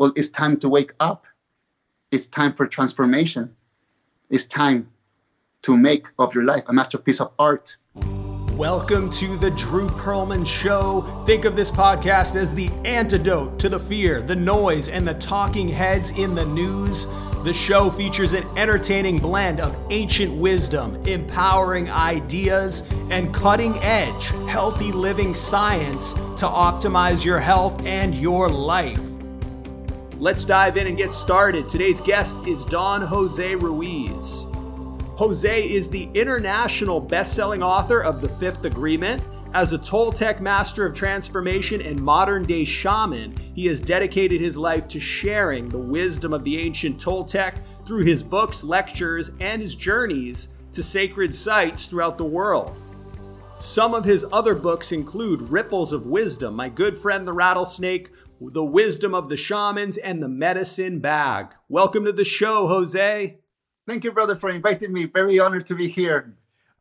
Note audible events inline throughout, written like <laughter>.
Well, it's time to wake up. It's time for transformation. It's time to make of your life a masterpiece of art. Welcome to the Drew Perlman Show. Think of this podcast as the antidote to the fear, the noise, and the talking heads in the news. The show features an entertaining blend of ancient wisdom, empowering ideas, and cutting edge, healthy living science to optimize your health and your life. Let's dive in and get started. Today's guest is Don Jose Ruiz. Jose is the international best-selling author of The Fifth Agreement. As a Toltec master of transformation and modern day shaman, he has dedicated his life to sharing the wisdom of the ancient Toltec through his books, lectures, and his journeys to sacred sites throughout the world. Some of his other books include Ripples of Wisdom, My Good Friend the Rattlesnake, the wisdom of the shamans, and the medicine bag. Welcome to the show, Jose. Thank you, brother, for inviting me. Very honored to be here.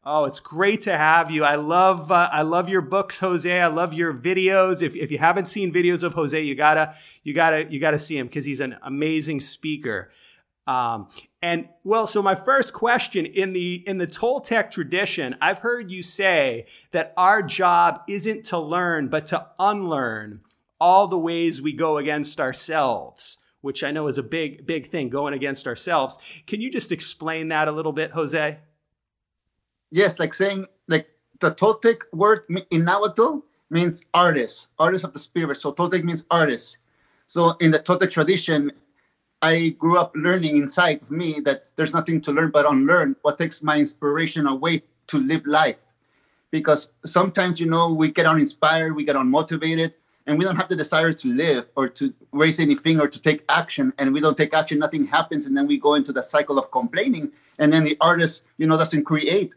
Oh, it's great to have you. I love uh, I love your books, Jose. I love your videos. If, if you haven't seen videos of Jose, you gotta you gotta you gotta see him because he's an amazing speaker. Um, and well, so my first question in the in the Toltec tradition, I've heard you say that our job isn't to learn, but to unlearn all the ways we go against ourselves, which I know is a big, big thing, going against ourselves. Can you just explain that a little bit, Jose? Yes, like saying, like the Toltec word in Nahuatl means artist, artist of the spirit. So Toltec means artist. So in the Toltec tradition, I grew up learning inside of me that there's nothing to learn but unlearn what takes my inspiration away to live life. Because sometimes, you know, we get uninspired, we get unmotivated, and we don't have the desire to live or to raise anything or to take action and we don't take action nothing happens and then we go into the cycle of complaining and then the artist you know doesn't create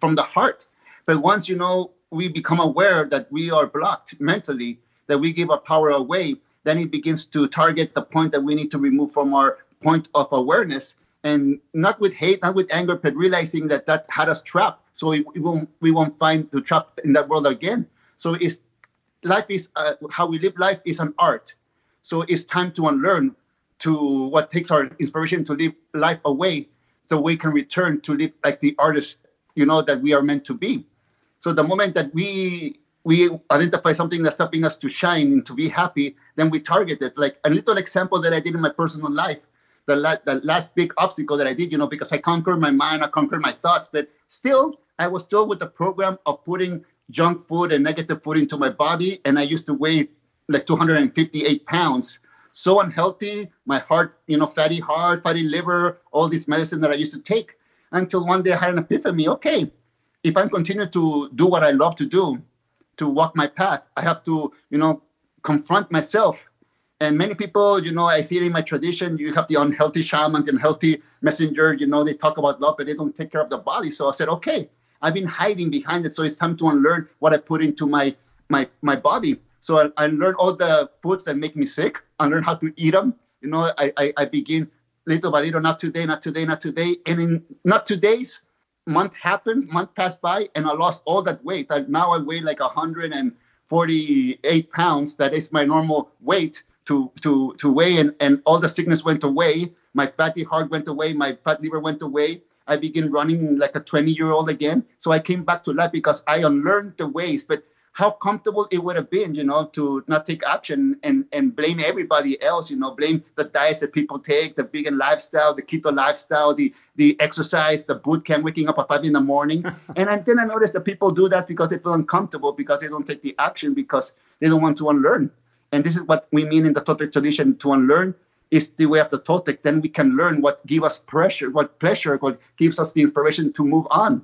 from the heart. But once you know we become aware that we are blocked mentally that we give our power away then it begins to target the point that we need to remove from our point of awareness. And not with hate not with anger but realizing that that had us trapped. So we, won't we won't find the trap in that world again. So it's life is uh, how we live life is an art. So it's time to unlearn to what takes our inspiration to live life away, so we can return to live like the artist, you know, that we are meant to be. So the moment that we we identify something that's stopping us to shine and to be happy, then we target it. Like a little example that I did in my personal life, the, la- the last big obstacle that I did, you know, because I conquered my mind, I conquered my thoughts, but still, I was still with the program of putting junk food and negative food into my body, and I used to weigh like 258 pounds. So unhealthy, my heart, you know, fatty heart, fatty liver, all this medicine that I used to take. Until one day I had an epiphany. Okay, if I'm continuing to do what I love to do, to walk my path, I have to, you know, confront myself. And many people, you know, I see it in my tradition. You have the unhealthy shaman, the unhealthy messenger. You know, they talk about love, but they don't take care of the body. So I said, okay, I've been hiding behind it. So it's time to unlearn what I put into my my my body. So I, I all the foods that make me sick. I learned how to eat them. You know, I, I, I begin little by little, not today, not today, not today. And in not two days, month happens, month passed by, and I lost all that weight. I, now I weigh like 148 pounds. That is my normal weight to to to weigh, and, and all the sickness went away. My fatty heart went away. My fat liver went away. I began running like a 20 year old again. So I came back to life because I unlearned the ways. But how comfortable it would have been, you know, to not take action and, and blame everybody else, you know, blame the diets that people take, the vegan lifestyle, the keto lifestyle, the the exercise, the boot camp, waking up at five in the morning. <laughs> and then I noticed that people do that because they feel uncomfortable, because they don't take the action, because they don't want to unlearn. And this is what we mean in the Toltec tradition to unlearn is the way of the Toltec, then we can learn what gives us pressure, what pleasure, what gives us the inspiration to move on.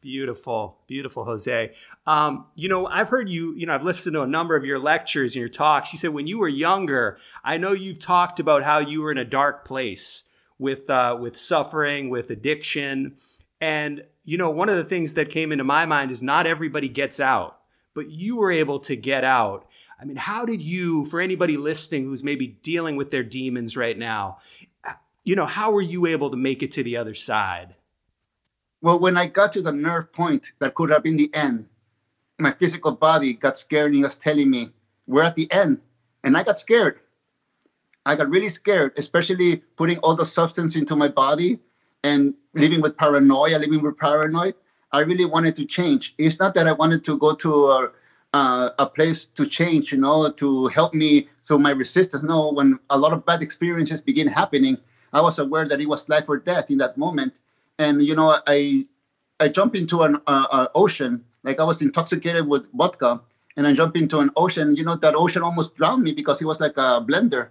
Beautiful, beautiful, Jose. Um, you know, I've heard you, you know, I've listened to a number of your lectures and your talks. You said when you were younger, I know you've talked about how you were in a dark place with uh, with suffering, with addiction. And, you know, one of the things that came into my mind is not everybody gets out, but you were able to get out. I mean, how did you, for anybody listening who's maybe dealing with their demons right now, uh, you know, how were you able to make it to the other side? Well, when I got to the nerve point that could have been the end, my physical body got scared and was telling me, we're at the end. And I got scared. I got really scared, especially putting all the substance into my body and living with paranoia, living with paranoid. I really wanted to change. It's not that I wanted to go to a, uh, a place to change, you know, to help me so my resistance. No, when a lot of bad experiences begin happening, I was aware that it was life or death in that moment. And you know, I I jumped into an uh, uh, ocean like I was intoxicated with vodka, and I jumped into an ocean. You know, that ocean almost drowned me because it was like a blender.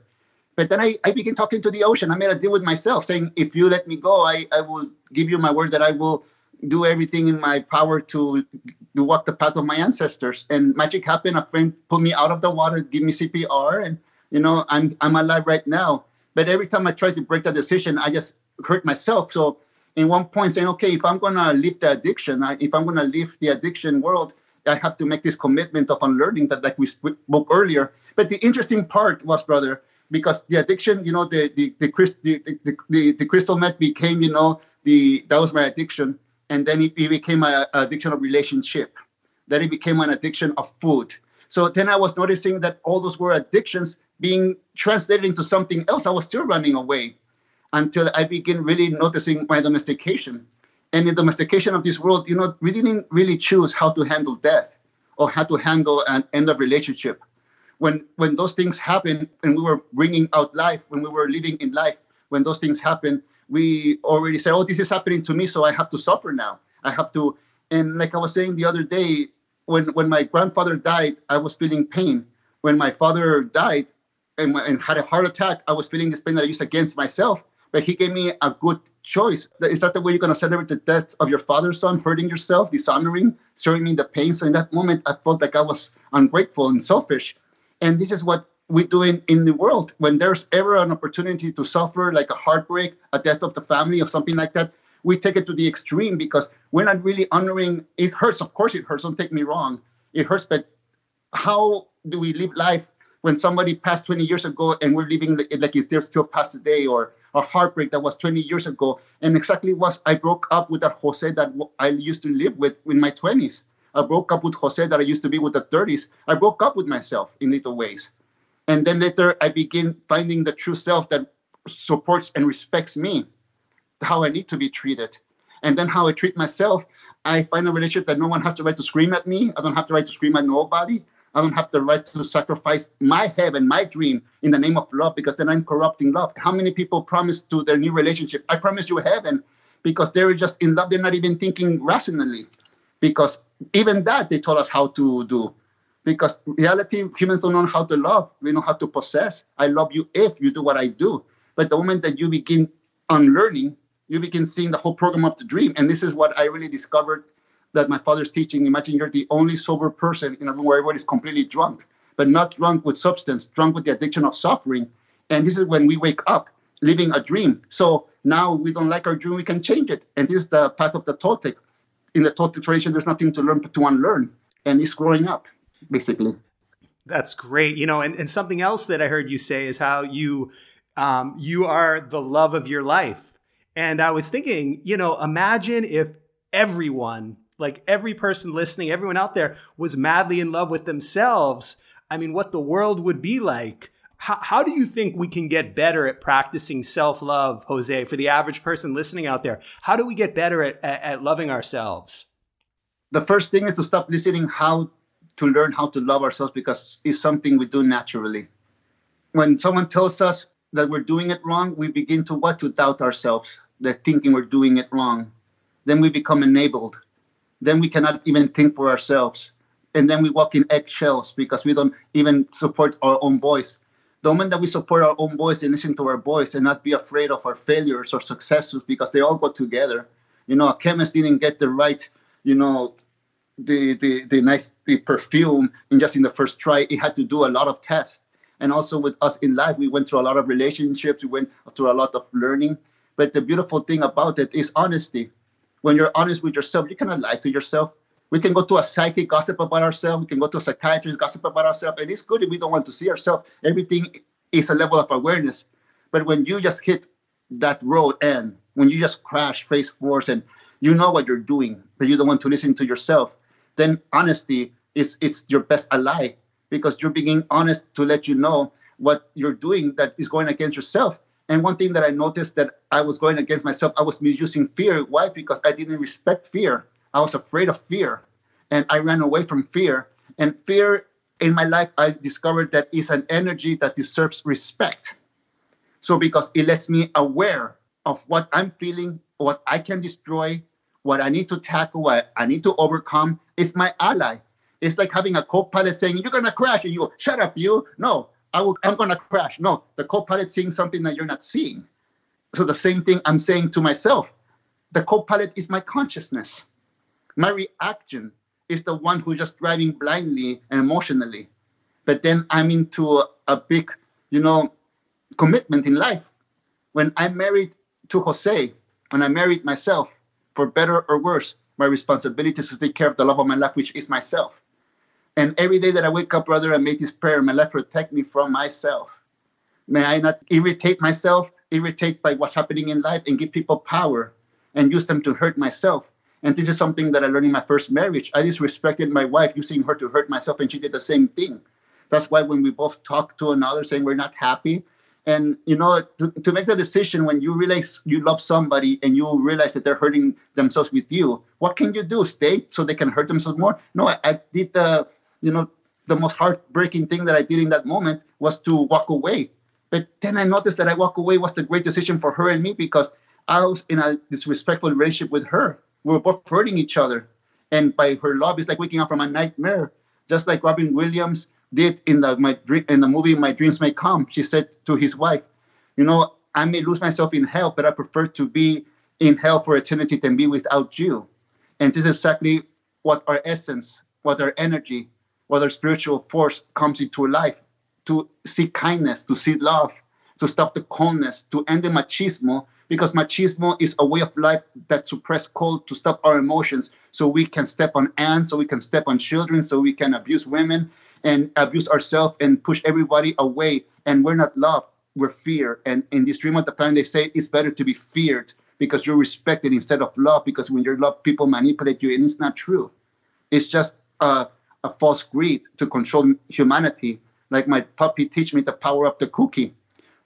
But then I, I began talking to the ocean. I made a deal with myself, saying, if you let me go, I, I will give you my word that I will do everything in my power to, to walk the path of my ancestors. And magic happened. A friend pulled me out of the water, give me CPR, and you know, I'm I'm alive right now. But every time I try to break that decision, I just hurt myself. So in one point saying, okay, if I'm gonna leave the addiction, I, if I'm gonna leave the addiction world, I have to make this commitment of unlearning that, like we spoke earlier. But the interesting part was, brother, because the addiction, you know, the the the, the, the, the, the crystal meth became, you know, the that was my addiction, and then it, it became an addiction of relationship. Then it became an addiction of food. So then I was noticing that all those were addictions being translated into something else. I was still running away until I began really noticing my domestication. And in domestication of this world, you know, we didn't really choose how to handle death or how to handle an end of relationship when when those things happen and we were bringing out life when we were living in life when those things happen we already say oh this is happening to me so i have to suffer now i have to and like i was saying the other day when when my grandfather died i was feeling pain when my father died and, and had a heart attack i was feeling this pain that i used against myself but he gave me a good choice. Is that the way you're going to celebrate the death of your father's son, hurting yourself, dishonoring, showing me the pain? So in that moment, I felt like I was ungrateful and selfish. And this is what we do in, in the world. When there's ever an opportunity to suffer, like a heartbreak, a death of the family, or something like that, we take it to the extreme because we're not really honoring. It hurts, of course, it hurts. Don't take me wrong. It hurts, but how do we live life when somebody passed 20 years ago and we're living like it's there still past today, or a heartbreak that was 20 years ago? And exactly was I broke up with that Jose that I used to live with in my 20s. I broke up with Jose that I used to be with the 30s. I broke up with myself in little ways. And then later I begin finding the true self that supports and respects me, how I need to be treated. And then how I treat myself, I find a relationship that no one has the right to scream at me. I don't have the right to scream at nobody. I don't have the right to sacrifice my heaven, my dream in the name of love because then I'm corrupting love. How many people promise to their new relationship, I promise you heaven because they're just in love. They're not even thinking rationally because even that they told us how to do because reality humans don't know how to love. We know how to possess. I love you if you do what i do. But the moment that you begin unlearning you begin seeing the whole program of the dream. And this is what i really discovered that my father's teaching. Imagine you're the only sober person in a room where everybody's completely drunk but not drunk with substance drunk with the addiction of suffering. And this is when we wake up living a dream. So now we don't like our dream we can change it. And this is the path of the toltec. In the Toltec tradition, there's nothing to learn but to unlearn. And it's growing up, basically. That's great. You know, and, and something else that I heard you say is how you um, you are the love of your life. And I was thinking, you know, imagine if everyone, like every person listening, everyone out there was madly in love with themselves. I mean, what the world would be like how, how do you think we can get better at practicing self love, Jose, for the average person listening out there? How do we get better at, at, at loving ourselves? The first thing is to stop listening how to learn how to love ourselves because it's something we do naturally. When someone tells us that we're doing it wrong, we begin to what? To doubt ourselves, that thinking we're doing it wrong. Then we become enabled. Then we cannot even think for ourselves. And then we walk in eggshells because we don't even support our own voice the moment that we support our own voice and listen to our voice and not be afraid of our failures or successes because they all go together. You know, a chemist didn't get the right, you know, the the the nice the perfume in just in the first try. It had to do a lot of tests. And also with us in life, we went through a lot of relationships, we went through a lot of learning. But the beautiful thing about it is honesty. When you're honest with yourself, you cannot lie to yourself. We can go to a psychic, gossip about ourselves. We can go to a psychiatrist, gossip about ourselves. And it's good if we don't want to see ourselves. Everything is a level of awareness. But when you just hit that road end, when you just crash face force and you know what you're doing, but you don't want to listen to yourself, then honesty is it's your best ally because you're being honest to let you know what you're doing that is going against yourself. And one thing that I noticed that I was going against myself, I was misusing fear. Why? Because I didn't respect fear. I was afraid of fear. And I ran away from fear. And fear in my life, I discovered that is an energy that deserves respect. So because it lets me aware of what I'm feeling, what I can destroy, what I need to tackle, what I need to overcome, is my ally. It's like having a co-pilot saying, "You're gonna crash," and you go, "Shut up, you!" No, I will, I'm gonna crash. No, the co-pilot seeing something that you're not seeing. So the same thing I'm saying to myself. The co-pilot is my consciousness. My reaction is the one who's just driving blindly and emotionally. But then I'm into a, a big, you know, commitment in life. When I'm married to Jose, when I married myself, for better or worse, my responsibility is to take care of the love of my life, which is myself. And every day that I wake up, brother, I make this prayer, may life protect me from myself. May I not irritate myself, irritate by what's happening in life, and give people power and use them to hurt myself. And this is something that I learned in my first marriage. I disrespected my wife, using her to hurt myself, and she did the same thing. That's why when we both talk to another saying we're not happy, and you know, to, to make the decision when you realize you love somebody and you realize that they're hurting themselves with you, what can you do? Stay so they can hurt themselves more? No, I, I did the, you know, the most heartbreaking thing that I did in that moment was to walk away. But then I noticed that I walk away was the great decision for her and me because I was in a disrespectful relationship with her. We were both hurting each other. And by her love, it's like waking up from a nightmare. Just like Robin Williams did in the my in the movie My Dreams May Come. She said to his wife, "You know, I may lose myself in hell, but I prefer to be in hell for eternity than be without you." And this is exactly what our essence, what our energy, what our spiritual force comes into life to seek kindness, to seek love, to stop the coldness, to end the machismo, because machismo is a way of life that suppress cold to stop our emotions so we can step on ants, so we can step on children, so we can abuse women, and abuse ourselves and push everybody away. And we're not love, we're fear. And in this dream of the planet, they say it's better to be feared because you're respected instead of love. Because when you're loved, people manipulate you, and it's not true. It's just a, a false greed to control humanity. Like my puppy teach me the power of the cookie.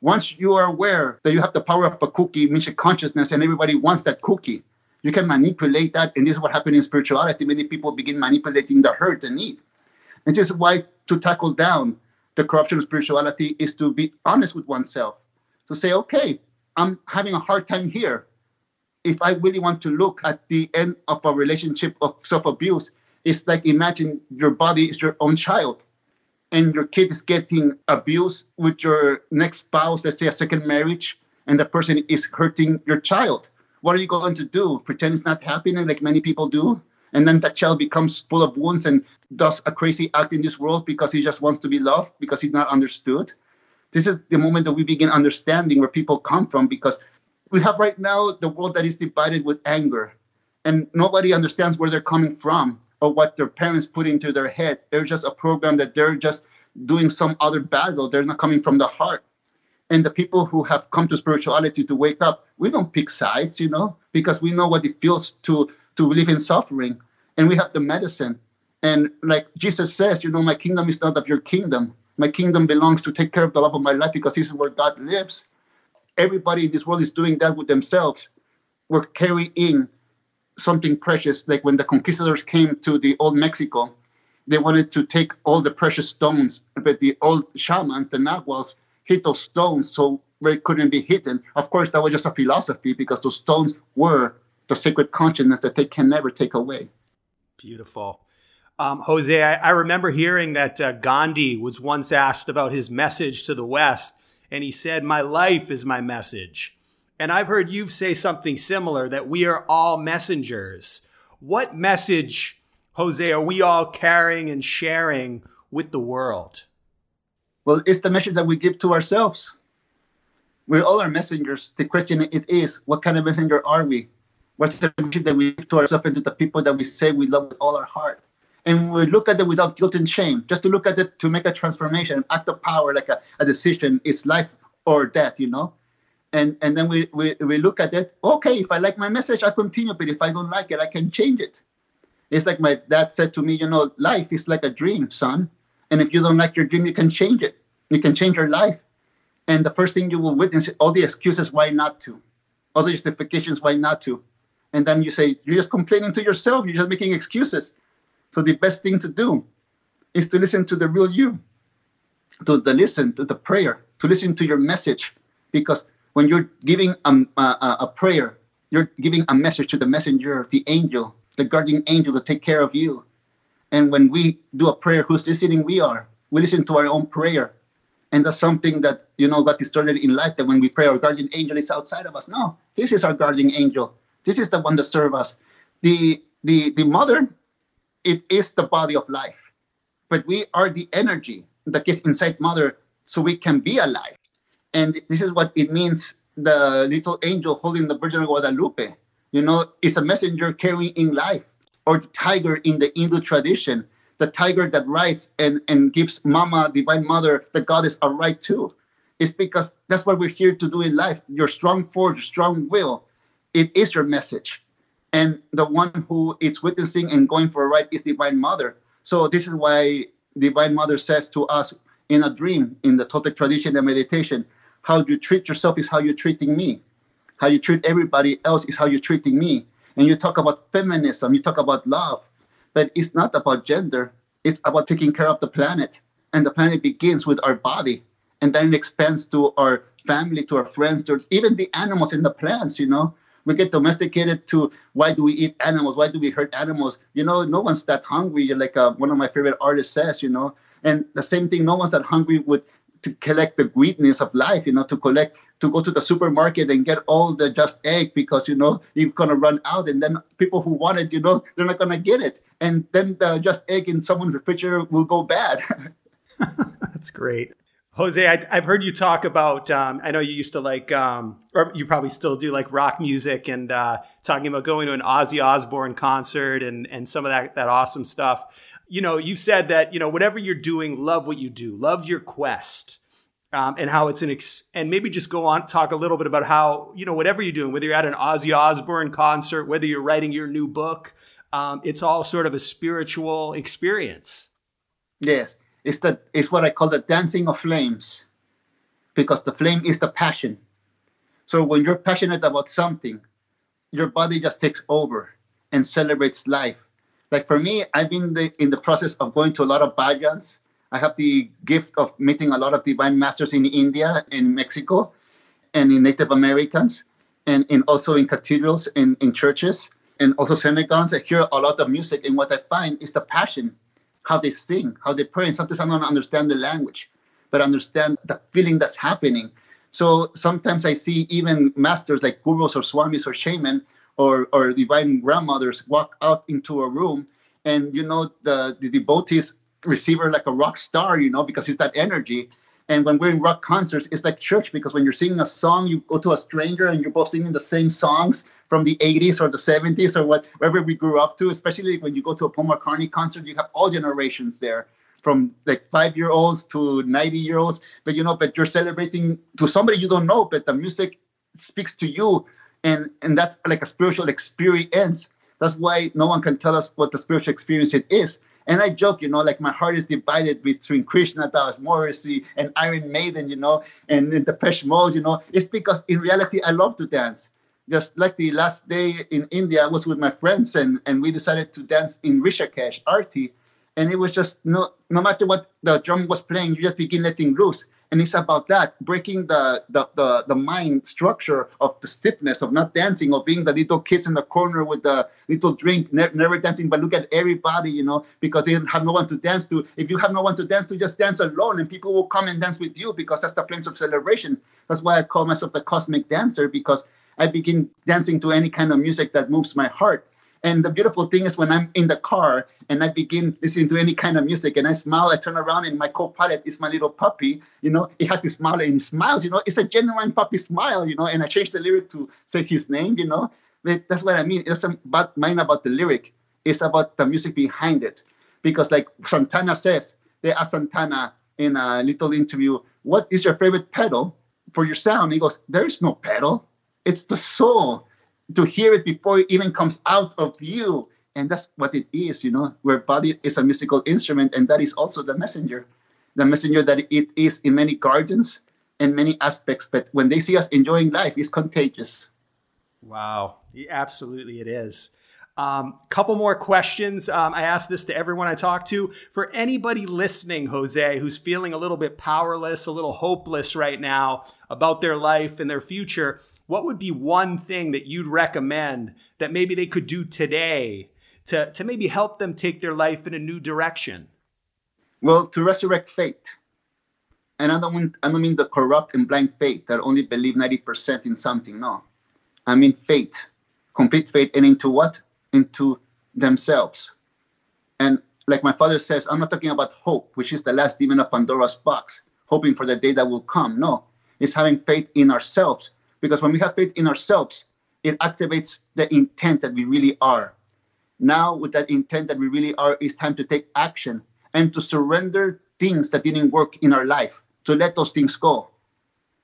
Once you are aware that you have the power of a cookie, your consciousness, and everybody wants that cookie. You can manipulate that, and this is what happened in spirituality. Many people begin manipulating the hurt and need. And this is why to tackle down the corruption of spirituality is to be honest with oneself. To say, okay, I'm having a hard time here. If I really want to look at the end of a relationship of self-abuse, it's like imagine your body is your own child and your kid is getting abused with your next spouse, let's say a second marriage, and the person is hurting your child. What are you going to do? Pretend it's not happening like many people do? And then that child becomes full of wounds and does a crazy act in this world because he just wants to be loved because he's not understood. This is the moment that we begin understanding where people come from because we have right now the world that is divided with anger and nobody understands where they're coming from or what their parents put into their head. They're just a program that they're just doing some other battle. They're not coming from the heart. And the people who have come to spirituality to wake up we don't pick sides you know because we know what it feels to to live in suffering. And we have the medicine. And like Jesus says, you know, my kingdom is not of your kingdom. My kingdom belongs to take care of the love of my life because this is where God lives. Everybody in this world is doing that with themselves. We're carrying something precious. Like when the conquistadors came to the old Mexico, they wanted to take all the precious stones, but the old shamans, the Nahuals, hit those stones so they couldn't be hidden. Of course, that was just a philosophy because those stones were the sacred consciousness that they can never take away. Beautiful. Um, Jose, I, I, remember hearing that uh, Gandhi was once asked about his message to the West, and he said, My life is my message. And I've heard you say something similar that we are all messengers. What message, Jose, are we all carrying and sharing with the world? Well, it's the message that we give to ourselves. We're all our messengers. The question it is, what kind of messenger are we? What's the relationship that we give to ourselves and to the people that we say we love with all our heart? And we look at it without guilt and shame, just to look at it to make a transformation, an act of power, like a, a decision. It's life or death, you know? And and then we, we, we look at it, okay, if I like my message, I continue, but if I don't like it, I can change it. It's like my dad said to me, you know, life is like a dream, son. And if you don't like your dream, you can change it. You can change your life. And the first thing you will witness all the excuses why not to, all the justifications why not to. And then you say, you're just complaining to yourself, you're just making excuses. So the best thing to do is to listen to the real you, to the listen to the prayer, to listen to your message. Because when you're giving a, a, a prayer, you're giving a message to the messenger, the angel, the guardian angel to take care of you. And when we do a prayer, who's listening? We are. We listen to our own prayer. And that's something that, you know, got distorted in life that when we pray, our guardian angel is outside of us. No, this is our guardian angel. This is the one that serves us. The, the, the mother, it is the body of life. But we are the energy that gets inside mother so we can be alive. And this is what it means the little angel holding the Virgin of Guadalupe. You know, it's a messenger carrying in life, or the tiger in the Hindu tradition the tiger that rides and, and gives Mama, Divine Mother, the goddess, a right too. It's because that's what we're here to do in life. Your strong force, your strong will, it is your message. And the one who is witnessing and going for a ride is Divine Mother. So this is why Divine Mother says to us in a dream, in the Toltec tradition and meditation, how you treat yourself is how you're treating me. How you treat everybody else is how you're treating me. And you talk about feminism, you talk about love, but it's not about gender. It's about taking care of the planet. And the planet begins with our body. And then it expands to our family, to our friends, to even the animals and the plants, you know. We get domesticated to why do we eat animals? Why do we hurt animals? You know, no one's that hungry, like uh, one of my favorite artists says, you know. And the same thing, no one's that hungry with to collect the greediness of life, you know, to collect, to go to the supermarket and get all the just egg because, you know, you're to run out. And then people who want it, you know, they're not to get it. And then the just egg in someone's refrigerator will go bad. <laughs> <laughs> That's great. Jose, I, have heard you talk about. Um, I know you used to like, um, or you probably still do like rock music, and uh, talking about going to an Ozzy Osbourne concert and and some of that that awesome stuff you know, you said that, you know, whatever you're doing, love what you do, love your quest. Um, and how it's an ex- and maybe just go on talk a little bit about how you know whatever you're doing whether you're at an ozzy osbourne concert whether you're writing your new book um, it's all sort of a spiritual experience yes it's that it's what i call the dancing of flames because the flame is the passion so when you're passionate about something your body just takes over and celebrates life like for me, I've been the, in the process of going to a lot of bhajans. I have the gift of meeting a lot of divine masters in India, in Mexico, and in Native Americans, and in also in cathedrals, in, in churches, and also synagogues. I hear a lot of music, and what I find is the passion, how they sing, how they pray. And sometimes I don't understand the language, but understand the feeling that's happening. So sometimes I see even masters like gurus or swamis or shaman or, or divine grandmothers walk out into a room and you know the, the devotees receive her like a rock star you know because it's that energy and when we're in rock concerts it's like church because when you're singing a song you go to a stranger and you're both singing the same songs from the 80s or the 70s or whatever we grew up to especially when you go to a paul mccartney concert you have all generations there from like five year olds to 90 year olds but you know but you're celebrating to somebody you don't know but the music speaks to you and and that's like a spiritual experience. That's why no one can tell us what the spiritual experience it is and i joke you know like my heart is divided between krishna das morrissey and iron maiden you know and in Depeche Mode you know. It's because in reality i love to dance. Just like the last day in india i was with my friends and and we decided to dance in rishikesh arti and it was just no no matter what the drum was playing you just begin letting loose and it's about that breaking the, the the the mind structure of the stiffness of not dancing or being the little kids in the corner with the little drink ne- never dancing but look at everybody you know because they have no one to dance to. If you have no one to dance to just dance alone and people will come and dance with you because that's the place of celebration. That's why i call myself the cosmic dancer because i begin dancing to any kind of music that moves my heart and the beautiful thing is when I'm in the car and I begin listening to any kind of music and I smile, I turn around and my co-pilot is my little puppy, you know, he has this smile and he smiles, you know, it's a genuine puppy smile, you know, and I changed the lyric to say his name, you know. But that's what I mean. It's about mind about the lyric. It's about the music behind it. Because like Santana says, they asked Santana in a little interview, what is your favorite pedal for your sound? He goes, there is no pedal. It's the soul to hear it before it even comes out of you. And that's what it is, you know, where body is a musical instrument and that is also the messenger. the messenger that it is in many gardens and many aspects. But when they see us enjoying life, it's contagious. Wow, absolutely, it is. Um, couple more questions. Um, I ask this to everyone I talk to. For anybody listening, Jose, who's feeling a little bit powerless, a little hopeless right now about their life and their future, what would be one thing that you'd recommend that maybe they could do today to, to maybe help them take their life in a new direction? Well, to resurrect faith. And I don't mean, I don't mean the corrupt and blind faith that only believe 90% in something. No. I mean faith, complete faith, and into what? Into themselves. And like my father says, I'm not talking about hope, which is the last demon of Pandora's box, hoping for the day that will come. No, it's having faith in ourselves. Because when we have faith in ourselves, it activates the intent that we really are. Now, with that intent that we really are, it's time to take action and to surrender things that didn't work in our life, to let those things go.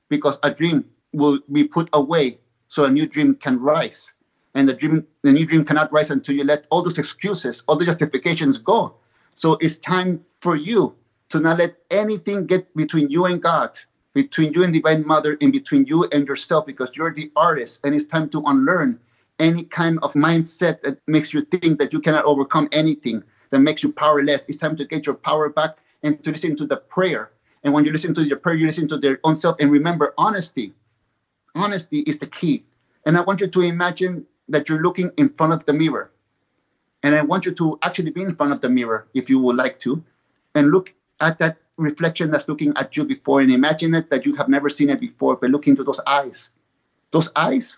Because a dream will be put away so a new dream can rise. And the dream, the new dream cannot rise until you let all those excuses, all the justifications go. So it's time for you to not let anything get between you and God, between you and Divine Mother, and between you and yourself, because you're the artist, and it's time to unlearn any kind of mindset that makes you think that you cannot overcome anything that makes you powerless. It's time to get your power back and to listen to the prayer. And when you listen to your prayer, you listen to their own self. And remember, honesty. Honesty is the key. And I want you to imagine that you're looking in front of the mirror. And I want you to actually be in front of the mirror, if you would like to, and look at that reflection that's looking at you before and imagine it that you have never seen it before, but look into those eyes. Those eyes,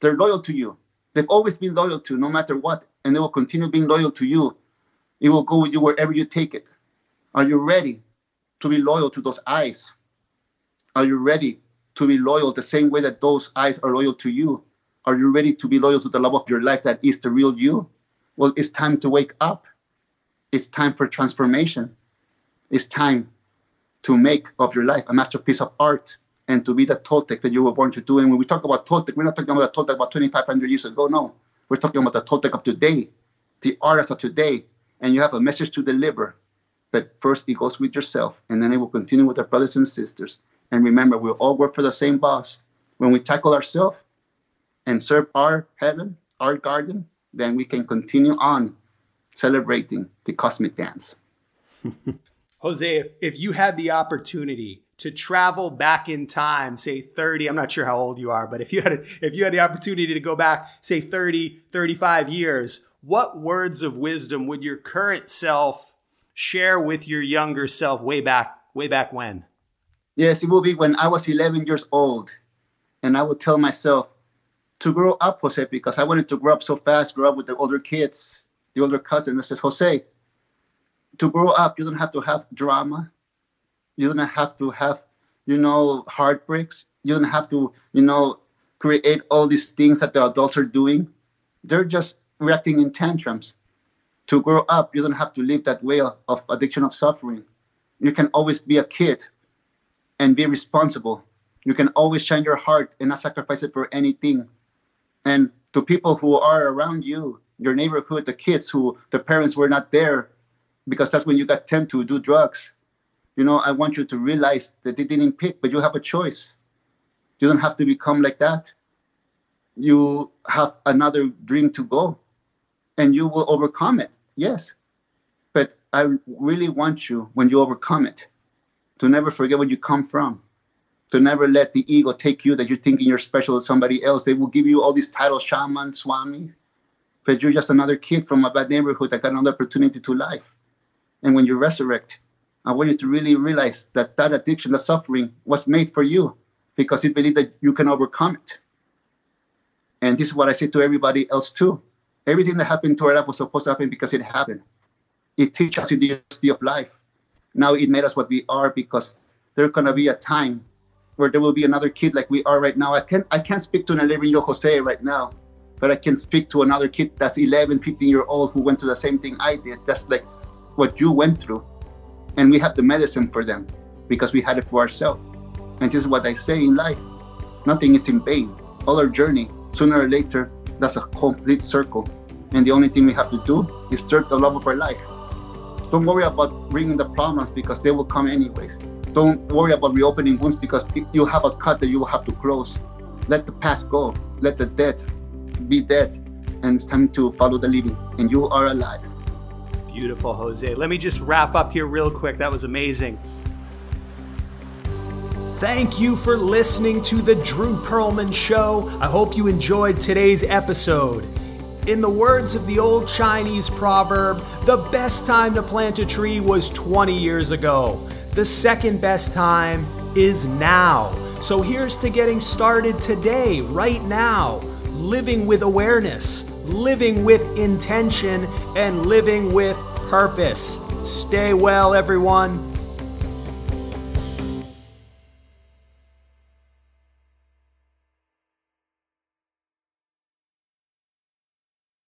they're loyal to you. They've always been loyal to no matter what, and they will continue being loyal to you it will go with you wherever you take it. Are you ready to be loyal to those eyes? Are you ready to be loyal the same way that those eyes are loyal to you? Are you ready to be loyal to the love of your life that is the real you? Well, it's time to wake up. It's time for transformation. It's time to make of your life a masterpiece of art and to be the Toltec that you were born to do. And when we talk about Toltec, we're not talking about the Toltec about 2,500 years ago. No, we're talking about the Toltec of today, the artist of today, and you have a message to deliver. But first, it goes with yourself, and then it will continue with our brothers and sisters. And remember, we all work for the same boss. When we tackle ourselves and serve our heaven, our garden, then we can continue on celebrating the cosmic dance. <laughs> Jose, if, if you had the opportunity to travel back in time, say 30, I'm not sure how old you are, but if you had a, if you had the opportunity to go back, say 30, 35 years, what words of wisdom would your current self share with your younger self way back way back when? Yes, it will be when I was 11 years old, and I would tell myself to grow up, Jose, because I wanted to grow up so fast, grow up with the older kids, the older cousins. I said, Jose, to grow up, you don't have to have drama. You don't have to have, you know, heartbreaks. You don't have to, you know, create all these things that the adults are doing. They're just reacting in tantrums. To grow up, you don't have to live that way of addiction of suffering. You can always be a kid and be responsible. You can always shine your heart and not sacrifice it for anything. And to people who are around you, your neighborhood, the kids who the parents were not there because that's when you got tempted to do drugs. You know, I want you to realize that they didn't pick, but you have a choice. You don't have to become like that. You have another dream to go and you will overcome it. Yes. But I really want you, when you overcome it, to never forget where you come from, to never let the ego take you that you're thinking you're special to somebody else. They will give you all these titles, shaman, swami, but you're just another kid from a bad neighborhood that got another opportunity to life. And when you resurrect, I want you to really realize that that addiction, that suffering was made for you because it believed that you can overcome it. And this is what I say to everybody else too. Everything that happened to our life was supposed to happen because it happened. It teaches us the university of life. Now it made us what we are because there's gonna be a time where there will be another kid like we are right now. I can't I can't speak to an 11 year old Jose right now, but I can speak to another kid that's 11, 15 year old who went through the same thing I did. That's like what you went through. And we have the medicine for them because we had it for ourselves. And this is what I say in life nothing is in vain. All our journey, sooner or later, that's a complete circle. And the only thing we have to do is serve the love of our life. Don't worry about bringing the problems because they will come anyways. Don't worry about reopening wounds because you have a cut that you will have to close. Let the past go. Let the dead be dead. And it's time to follow the living. And you are alive. Beautiful, Jose. Let me just wrap up here real quick. That was amazing. Thank you for listening to The Drew Perlman Show. I hope you enjoyed today's episode. In the words of the old Chinese proverb, the best time to plant a tree was 20 years ago. The second best time is now. So here's to getting started today, right now, living with awareness, living with intention, and living with purpose. Stay well, everyone.